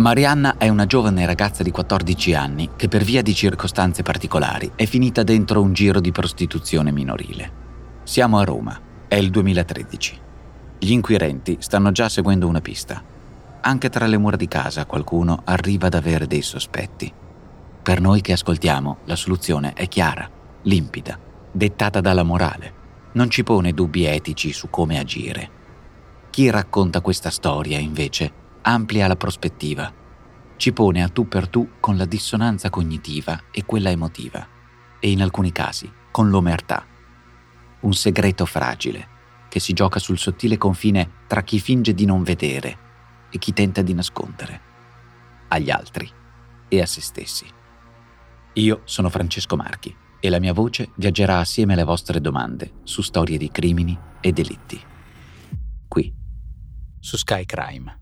Marianna è una giovane ragazza di 14 anni che per via di circostanze particolari è finita dentro un giro di prostituzione minorile. Siamo a Roma, è il 2013. Gli inquirenti stanno già seguendo una pista. Anche tra le mura di casa qualcuno arriva ad avere dei sospetti. Per noi che ascoltiamo, la soluzione è chiara, limpida, dettata dalla morale. Non ci pone dubbi etici su come agire. Chi racconta questa storia, invece, amplia la prospettiva, ci pone a tu per tu con la dissonanza cognitiva e quella emotiva, e in alcuni casi con l'omertà. Un segreto fragile che si gioca sul sottile confine tra chi finge di non vedere e chi tenta di nascondere, agli altri e a se stessi. Io sono Francesco Marchi e la mia voce viaggerà assieme alle vostre domande su storie di crimini e delitti. Qui, su Sky Crime.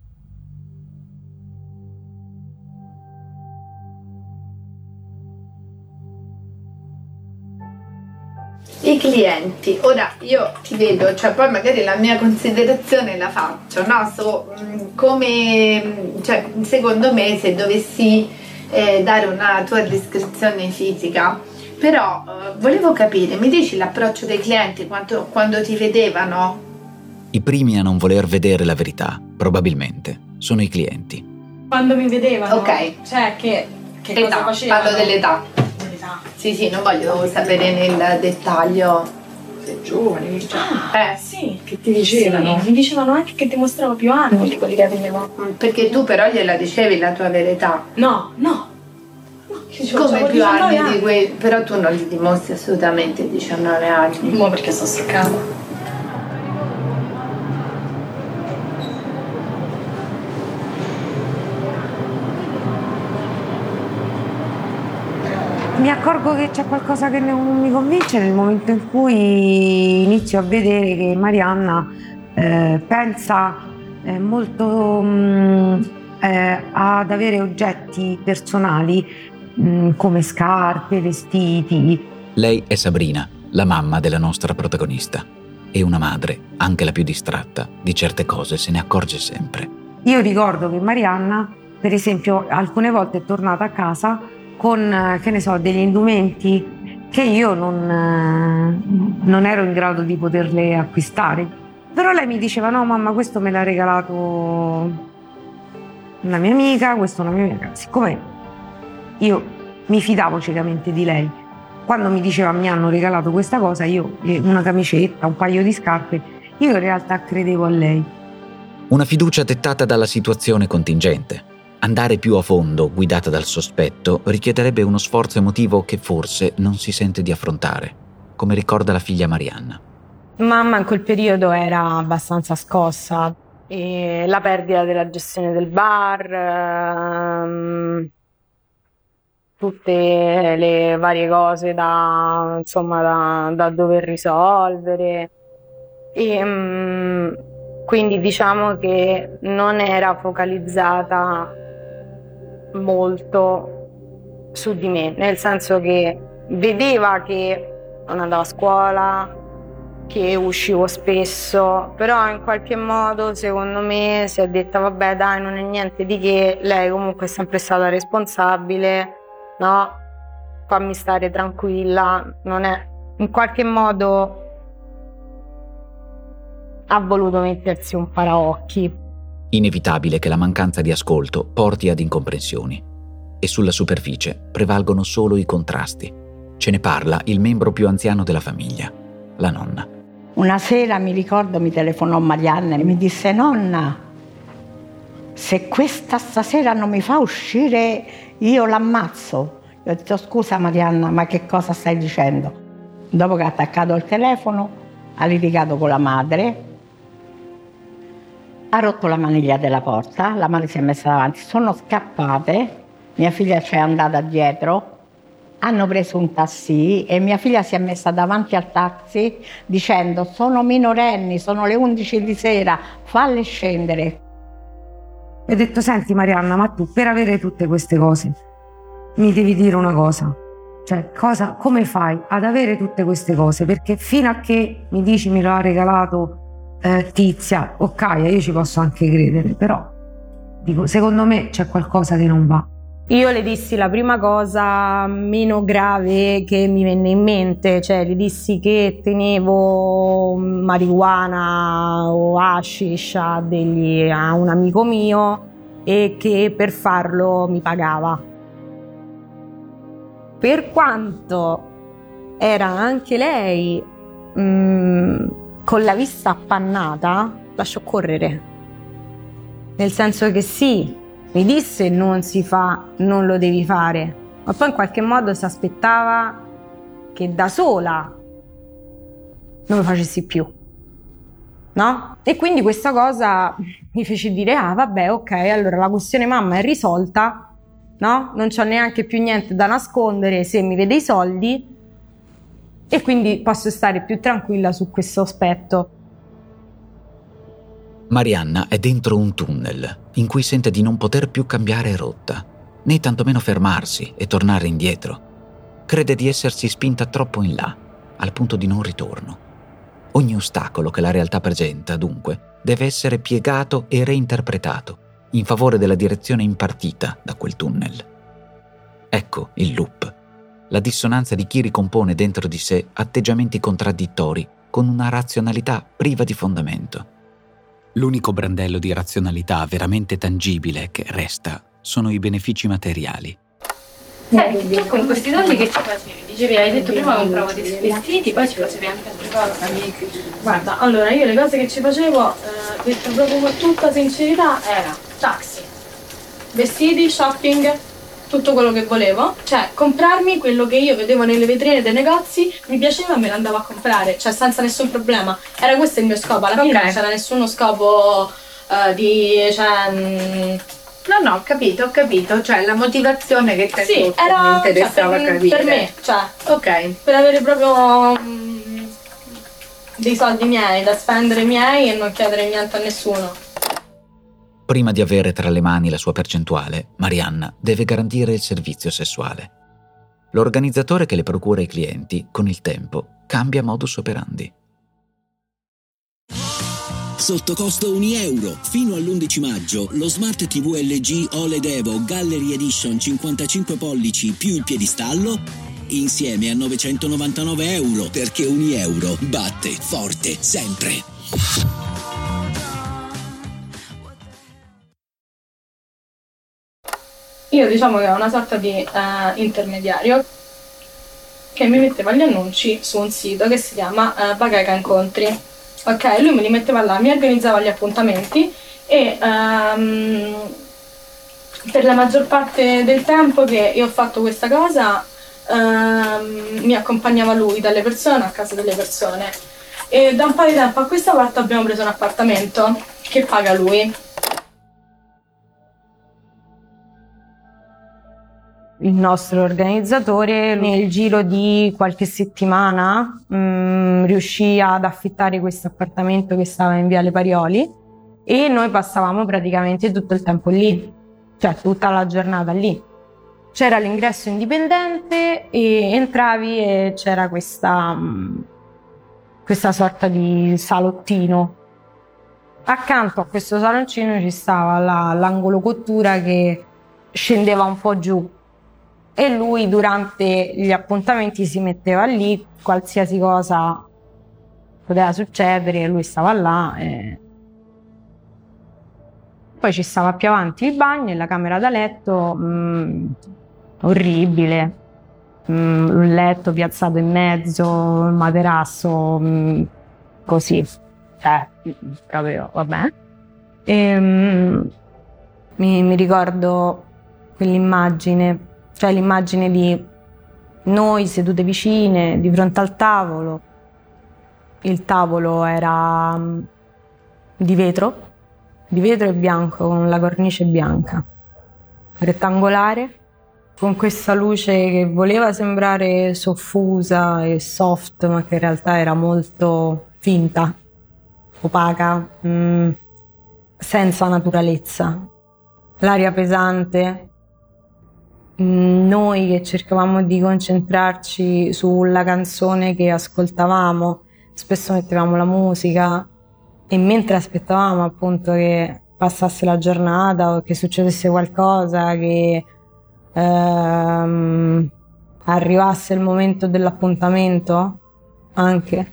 Clienti, ora io ti vedo, cioè poi magari la mia considerazione la faccio, no? So, mm, come, cioè, secondo me se dovessi eh, dare una tua descrizione fisica, però eh, volevo capire, mi dici l'approccio dei clienti quando, quando ti vedevano? I primi a non voler vedere la verità, probabilmente, sono i clienti. Quando mi vedevano? Ok. Cioè che, che Età, cosa facevano? parlo dell'età. Sì, sì, non voglio sapere nel dettaglio. Sei giovane, cioè. Eh, Sì, che ti dicevano? Mi dicevano anche che dimostravo più anni di quelli che avevo. perché tu però gliela dicevi la tua verità. No, no. No, dicevo, Come più 19 anni di quei, però tu non li dimostri assolutamente 19 anni. Mo perché sto staccando. Mi accorgo che c'è qualcosa che non mi convince nel momento in cui inizio a vedere che Marianna eh, pensa eh, molto mm, eh, ad avere oggetti personali mm, come scarpe, vestiti. Lei è Sabrina, la mamma della nostra protagonista. E una madre, anche la più distratta, di certe cose se ne accorge sempre. Io ricordo che Marianna, per esempio, alcune volte è tornata a casa con, eh, che ne so, degli indumenti che io non, eh, non ero in grado di poterle acquistare. Però lei mi diceva: No, mamma, questo me l'ha regalato una mia amica, questo una mia amica. Siccome io mi fidavo ciecamente di lei, quando mi diceva mi hanno regalato questa cosa, io eh, una camicetta, un paio di scarpe, io in realtà credevo a lei. Una fiducia dettata dalla situazione contingente. Andare più a fondo, guidata dal sospetto, richiederebbe uno sforzo emotivo che forse non si sente di affrontare, come ricorda la figlia Marianna. Mamma in quel periodo era abbastanza scossa. E la perdita della gestione del bar, ehm, tutte le varie cose da, insomma, da, da dover risolvere. E, mm, quindi diciamo che non era focalizzata molto su di me, nel senso che vedeva che non andavo a scuola, che uscivo spesso, però in qualche modo secondo me si è detta vabbè dai non è niente di che, lei comunque è sempre stata responsabile, no? Fammi stare tranquilla, non è in qualche modo ha voluto mettersi un paraocchi. Inevitabile che la mancanza di ascolto porti ad incomprensioni. E sulla superficie prevalgono solo i contrasti. Ce ne parla il membro più anziano della famiglia, la nonna. Una sera mi ricordo mi telefonò Marianna e mi disse nonna, se questa stasera non mi fa uscire io l'ammazzo. Io ho detto scusa Marianna, ma che cosa stai dicendo? Dopo che ha attaccato il telefono ha litigato con la madre ha rotto la maniglia della porta, la mano si è messa davanti, sono scappate, mia figlia ci è andata dietro, hanno preso un taxi e mia figlia si è messa davanti al taxi dicendo sono minorenni, sono le 11 di sera, falle scendere. E ho detto senti Marianna, ma tu per avere tutte queste cose mi devi dire una cosa. Cioè, cosa, come fai ad avere tutte queste cose? Perché fino a che mi dici me lo ha regalato eh, Tizia, ok, io ci posso anche credere, però dico, secondo me c'è qualcosa che non va. Io le dissi la prima cosa meno grave che mi venne in mente, cioè le dissi che tenevo marijuana o hashish a, degli, a un amico mio e che per farlo mi pagava. Per quanto era anche lei mh, mm, con la vista appannata, lasciò correre. Nel senso che sì, mi disse non si fa, non lo devi fare, ma poi in qualche modo si aspettava che da sola non lo facessi più. No? E quindi questa cosa mi fece dire, ah vabbè, ok, allora la questione mamma è risolta, no? Non c'ho neanche più niente da nascondere se mi vede i soldi e quindi posso stare più tranquilla su questo aspetto. Marianna è dentro un tunnel in cui sente di non poter più cambiare rotta, né tantomeno fermarsi e tornare indietro. Crede di essersi spinta troppo in là, al punto di non ritorno. Ogni ostacolo che la realtà presenta, dunque, deve essere piegato e reinterpretato in favore della direzione impartita da quel tunnel. Ecco il loop, la dissonanza di chi ricompone dentro di sé atteggiamenti contraddittori con una razionalità priva di fondamento L'unico brandello di razionalità veramente tangibile che resta sono i benefici materiali. Senti, tu con questi soldi che ci facevi? Dicevi, hai detto prima compravo dei vestiti, poi ci facevi anche altre cose. Guarda, allora io le cose che ci facevo, eh, detto proprio con tutta sincerità, era taxi, vestiti, shopping, tutto quello che volevo, cioè comprarmi quello che io vedevo nelle vetrine dei negozi, mi piaceva e me l'andavo a comprare, cioè senza nessun problema. Era questo il mio scopo, alla fine okay. non c'era nessuno scopo uh, di... Cioè, mm, No, no, ho capito, ho capito. Cioè, la motivazione che te sì, era, mi interessava cioè, per, capire. Per me, cioè, ok. Per avere proprio um, dei soldi miei, da spendere miei e non chiedere niente a nessuno. Prima di avere tra le mani la sua percentuale, Marianna deve garantire il servizio sessuale. L'organizzatore che le procura i clienti, con il tempo, cambia modus operandi. Sotto costo 1 euro. Fino all'11 maggio lo Smart TV LG OLED Evo Gallery Edition 55 pollici più il piedistallo insieme a 999 euro perché 1 euro batte forte sempre. Io diciamo che ho una sorta di uh, intermediario che mi metteva gli annunci su un sito che si chiama uh, Bacheca Incontri. Ok, lui me li metteva là, mi organizzava gli appuntamenti e um, per la maggior parte del tempo che io ho fatto questa cosa um, mi accompagnava lui dalle persone a casa delle persone. E da un paio di tempo a questa parte abbiamo preso un appartamento che paga lui il nostro organizzatore nel giro di qualche settimana mh, mm, riuscì ad affittare questo appartamento che stava in Viale Parioli e noi passavamo praticamente tutto il tempo lì, cioè tutta la giornata lì. C'era l'ingresso indipendente e entravi e c'era questa, mm, questa sorta di salottino. Accanto a questo saloncino ci stava la, l'angolo cottura che scendeva un po' giù e lui durante gli appuntamenti si metteva lì, qualsiasi cosa poteva succedere, lui stava là. E... Poi ci stava più avanti il bagno e la camera da letto, mh, mm, orribile, mh, mm, un letto piazzato in mezzo, il materasso, mh, mm, così, cioè, proprio, vabbè. E, mi, mi ricordo quell'immagine cioè l'immagine di noi sedute vicine di fronte al tavolo. Il tavolo era mm, di vetro di vetro e bianco con la cornice bianca, rettangolare, con questa luce che voleva sembrare soffusa e soft, ma che in realtà era molto finta, opaca, mm, senza naturalezza. L'aria pesante, noi che cercavamo di concentrarci sulla canzone che ascoltavamo, spesso mettevamo la musica e mentre aspettavamo appunto che passasse la giornata o che succedesse qualcosa, che ehm, arrivasse il momento dell'appuntamento anche,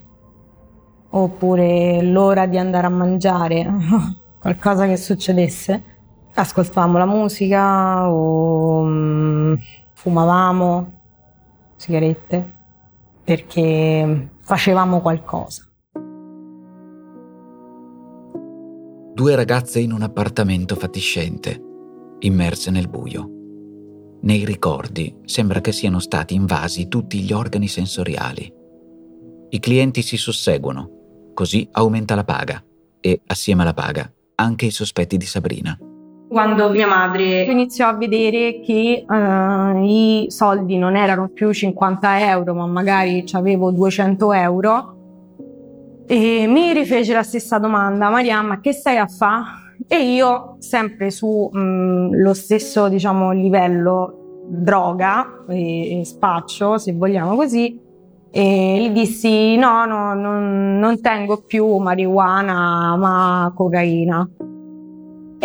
oppure l'ora di andare a mangiare, qualcosa che succedesse, ascoltavamo la musica o um, fumavamo sigarette perché facevamo qualcosa. Due ragazze in un appartamento fatiscente, immerse nel buio. Nei ricordi sembra che siano stati invasi tutti gli organi sensoriali. I clienti si susseguono, così aumenta la paga e, assieme alla paga, anche i sospetti di Sabrina. Quando mia madre iniziò a vedere che uh, i soldi non erano più 50 euro, ma magari avevo 200 euro, e mi rifece la stessa domanda, Mariamma, che stai a fare? E io, sempre su mh, mm, stesso diciamo, livello droga e, e, spaccio, se vogliamo così, gli dissi no, no, non, non tengo più marijuana, ma cocaina.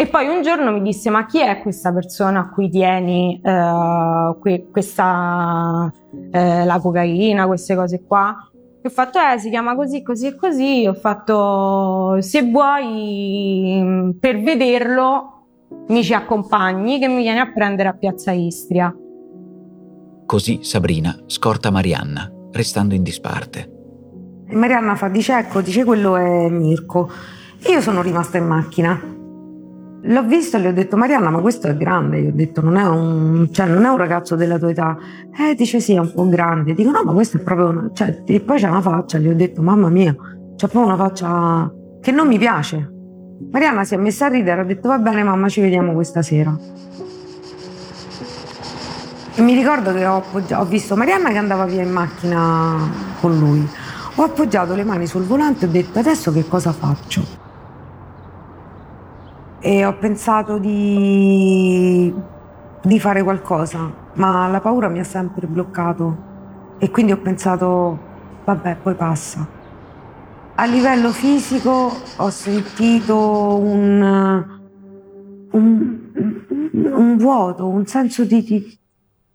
E poi un giorno mi disse: Ma chi è questa persona a cui tieni uh, que- questa, uh, la cocaina, queste cose qua? ho fatto, eh, si chiama così, così e così. Ho fatto, se vuoi, per vederlo, mi ci accompagni che mi vieni a prendere a Piazza Istria. Così Sabrina scorta Marianna, restando in disparte. Marianna fa, dice, ecco, dice quello è Mirko. io sono rimasta in macchina L'ho visto e le ho detto Marianna ma questo è grande, gli ho detto non è un, cioè, non è un ragazzo della tua età, eh dice sì è un po' grande, dico no ma questo è proprio una, cioè, e poi c'è una faccia, gli ho detto mamma mia, c'è proprio una faccia che non mi piace. Marianna si è messa a ridere, ha detto va bene mamma ci vediamo questa sera. E mi ricordo che ho, ho visto Marianna che andava via in macchina con lui, ho appoggiato le mani sul volante e ho detto adesso che cosa faccio? E ho pensato di, di fare qualcosa, ma la paura mi ha sempre bloccato e quindi ho pensato, vabbè, poi passa. A livello fisico ho sentito un, un, un vuoto, un senso di, di,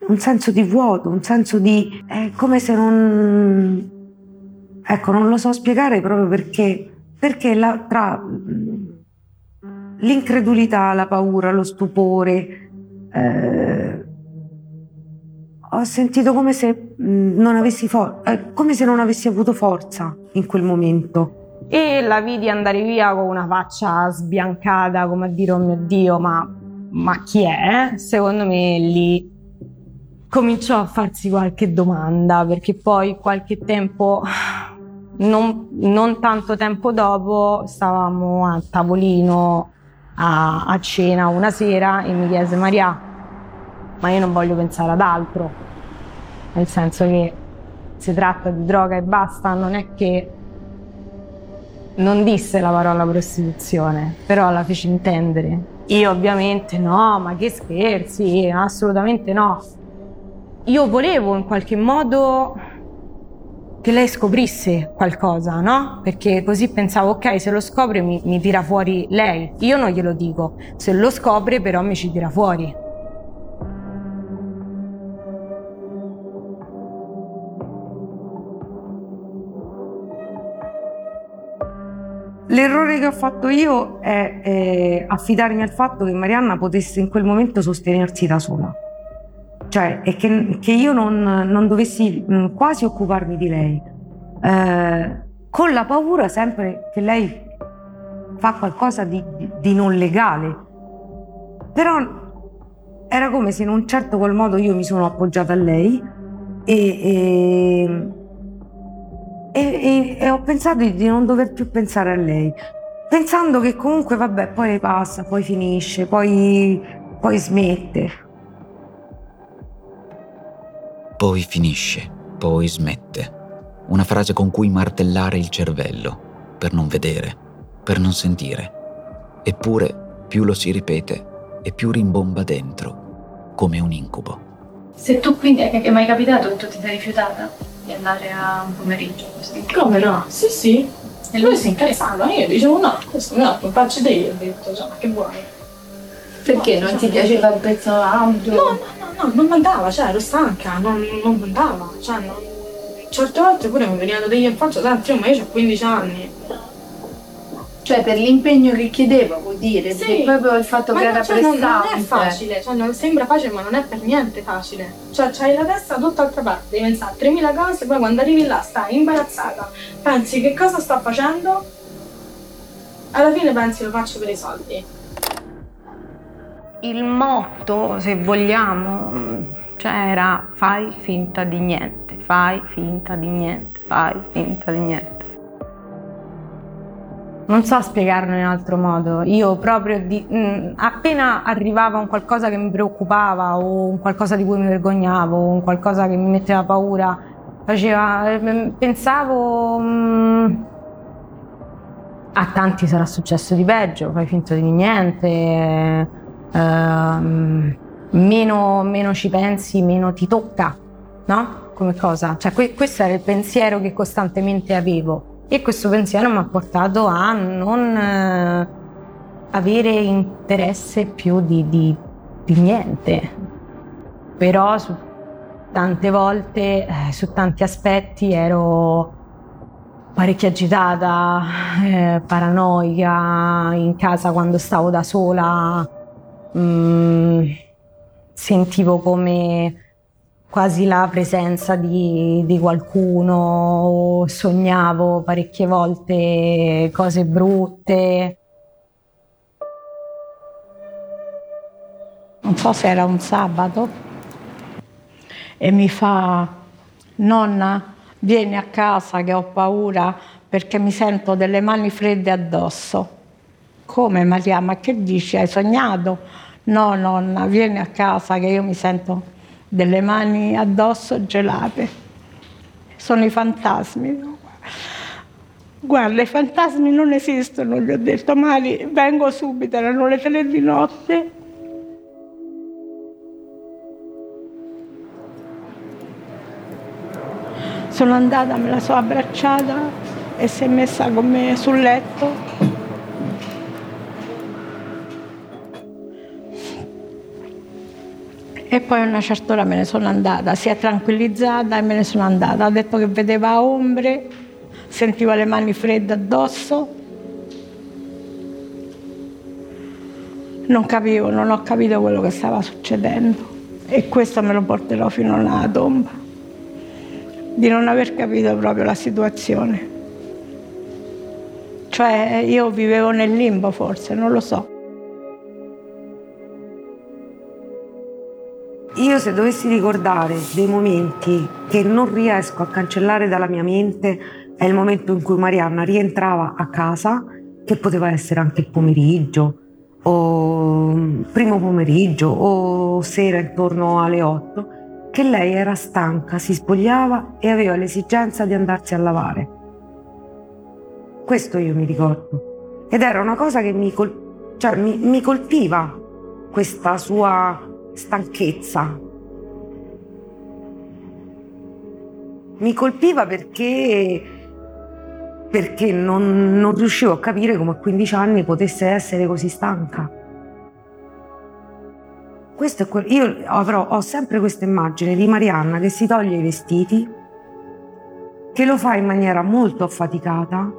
un senso di vuoto, un senso di... è come se non... Ecco, non lo so spiegare proprio perché, perché la, tra l'incredulità, la paura, lo stupore. Eh, ho sentito come se, mm, non avessi for- eh, come se non avessi avuto forza in quel momento. E la vidi andare via con una faccia sbiancata, come a dire, oh mio Dio, ma, ma chi è? Secondo me lì cominciò a farsi qualche domanda, perché poi qualche tempo, non, non tanto tempo dopo, stavamo a tavolino a, a cena una sera e mi chiese Maria, ma io non voglio pensare ad altro, nel senso che si tratta di droga e basta, non è che non disse la parola prostituzione, però la fece intendere. Io ovviamente no, ma che scherzi, assolutamente no. Io volevo in qualche modo che lei scoprisse qualcosa, no? Perché così pensavo, ok, se lo scopre mi, mi tira fuori lei. Io non glielo dico, se lo scopre però mi ci tira fuori. L'errore che ho fatto io è, è affidarmi al fatto che Marianna potesse in quel momento sostenersi da sola cioè è che, che io non, non, dovessi quasi occuparmi di lei, eh, con la paura sempre che lei fa qualcosa di, di, non legale. Però era come se in un certo qual modo io mi sono appoggiata a lei e, e, e, e ho pensato di non dover più pensare a lei. pensando che comunque vabbè poi passa, poi finisce, poi, poi smette. Poi finisce, poi smette. Una frase con cui martellare il cervello, per non vedere, per non sentire. Eppure più lo si ripete e più rimbomba dentro, come un incubo. Se tu quindi è che mai capitato che tu ti sei rifiutata di andare a un pomeriggio così? Come no? Sì, sì. E lui si incazzava, io dicevo no, questo no, mi faccio te io, ho detto, cioè, ma che vuoi? Perché non ti piaceva il pezzo ampio? No, no, no, no, non mandava, cioè ero stanca, non, non mandava, cioè non... Certe volte pure mi venivano degli in faccia, tanto ma io ho 15 anni. Cioè per l'impegno che chiedevo vuol dire, Sì. proprio il fatto Ma che era cioè, non, pressante. non è facile, cioè non sembra facile ma non è per niente facile. Cioè c'hai la testa da tutt'altra parte, devi pensare a 3000 cose, poi quando arrivi là stai imbarazzata, pensi che cosa sto facendo? Alla fine pensi lo faccio per i soldi. Il motto, se vogliamo, cioè era fai finta di niente, fai finta di niente, fai finta di niente. Non so spiegarlo in altro modo. Io proprio di, mh, appena arrivava un qualcosa che mi preoccupava o un qualcosa di cui mi vergognavo o un qualcosa che mi metteva paura, faceva, eh, pensavo mh, a tanti sarà successo di peggio, fai finta di niente, ehm, meno, meno ci pensi, meno ti tocca, no? Come cosa? Cioè, que- questo era il pensiero che costantemente avevo e questo pensiero mi ha portato a non eh, avere interesse più di, di- di niente. Però su tante volte, eh, su tanti aspetti ero parecchio agitata, eh, paranoica, in casa quando stavo da sola, mm, sentivo come quasi la presenza di, di qualcuno, sognavo parecchie volte cose brutte. non so se era un sabato, e mi fa, nonna, vieni a casa che ho paura perché mi sento delle mani fredde addosso. Come Maria, ma che dici? Hai sognato? No, nonna, vieni a casa che io mi sento delle mani addosso gelate. Sono i fantasmi. Guarda, i fantasmi non esistono, gli ho detto, Mari, vengo subito, erano le tre di notte. Sono andata, me la sono abbracciata e si è messa con me sul letto. Poi a una certa ora me ne sono andata, si è tranquillizzata e me ne sono andata. Ha detto che vedeva ombre, sentiva le mani fredde addosso. Non capivo, non ho capito quello che stava succedendo. E questo me lo porterò fino alla tomba di non aver capito proprio la situazione. Cioè io vivevo nel limbo forse, non lo so. Io se dovessi ricordare dei momenti che non riesco a cancellare dalla mia mente è il momento in cui Marianna rientrava a casa, che poteva essere anche il pomeriggio, o primo pomeriggio, o sera intorno alle 8, che lei era stanca, si spogliava e aveva l'esigenza di andarsi a lavare. Questo io mi ricordo. Ed era una cosa che mi, col- cioè, mi- mi colpiva, questa sua stanchezza. Mi colpiva perché, perché non, non riuscivo a capire come a 15 anni potesse essere così stanca. Questo è quel- io avrò, ho sempre questa immagine di Marianna che si toglie i vestiti, che lo fa in maniera molto affaticata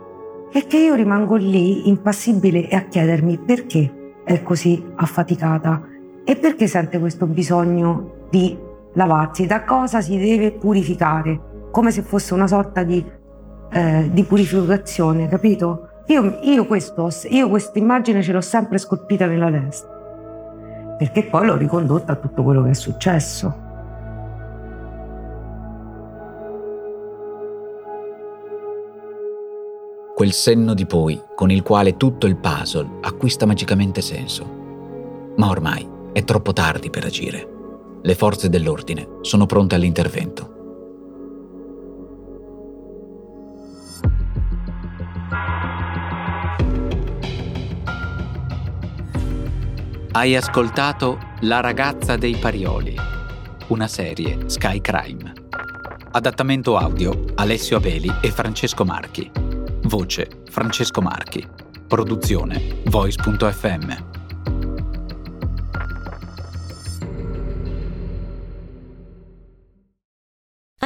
e che io rimango lì impassibile e a chiedermi perché è così affaticata e perché sente questo bisogno di lavarsi, da cosa si deve purificare, come se fosse una sorta di, eh, di purificazione, capito? Io, io, questo, io questa immagine ce l'ho sempre scolpita nella testa perché poi l'ho ricondotta a tutto quello che è successo. Quel senno di poi con il quale tutto il puzzle acquista magicamente senso. Ma ormai è troppo tardi per agire. Le forze dell'ordine sono pronte all'intervento. Hai ascoltato La ragazza dei Parioli, una serie Sky Crime. Adattamento audio Alessio Abeli e Francesco Marchi. Voce Francesco Marchi. Produzione Voice.fm.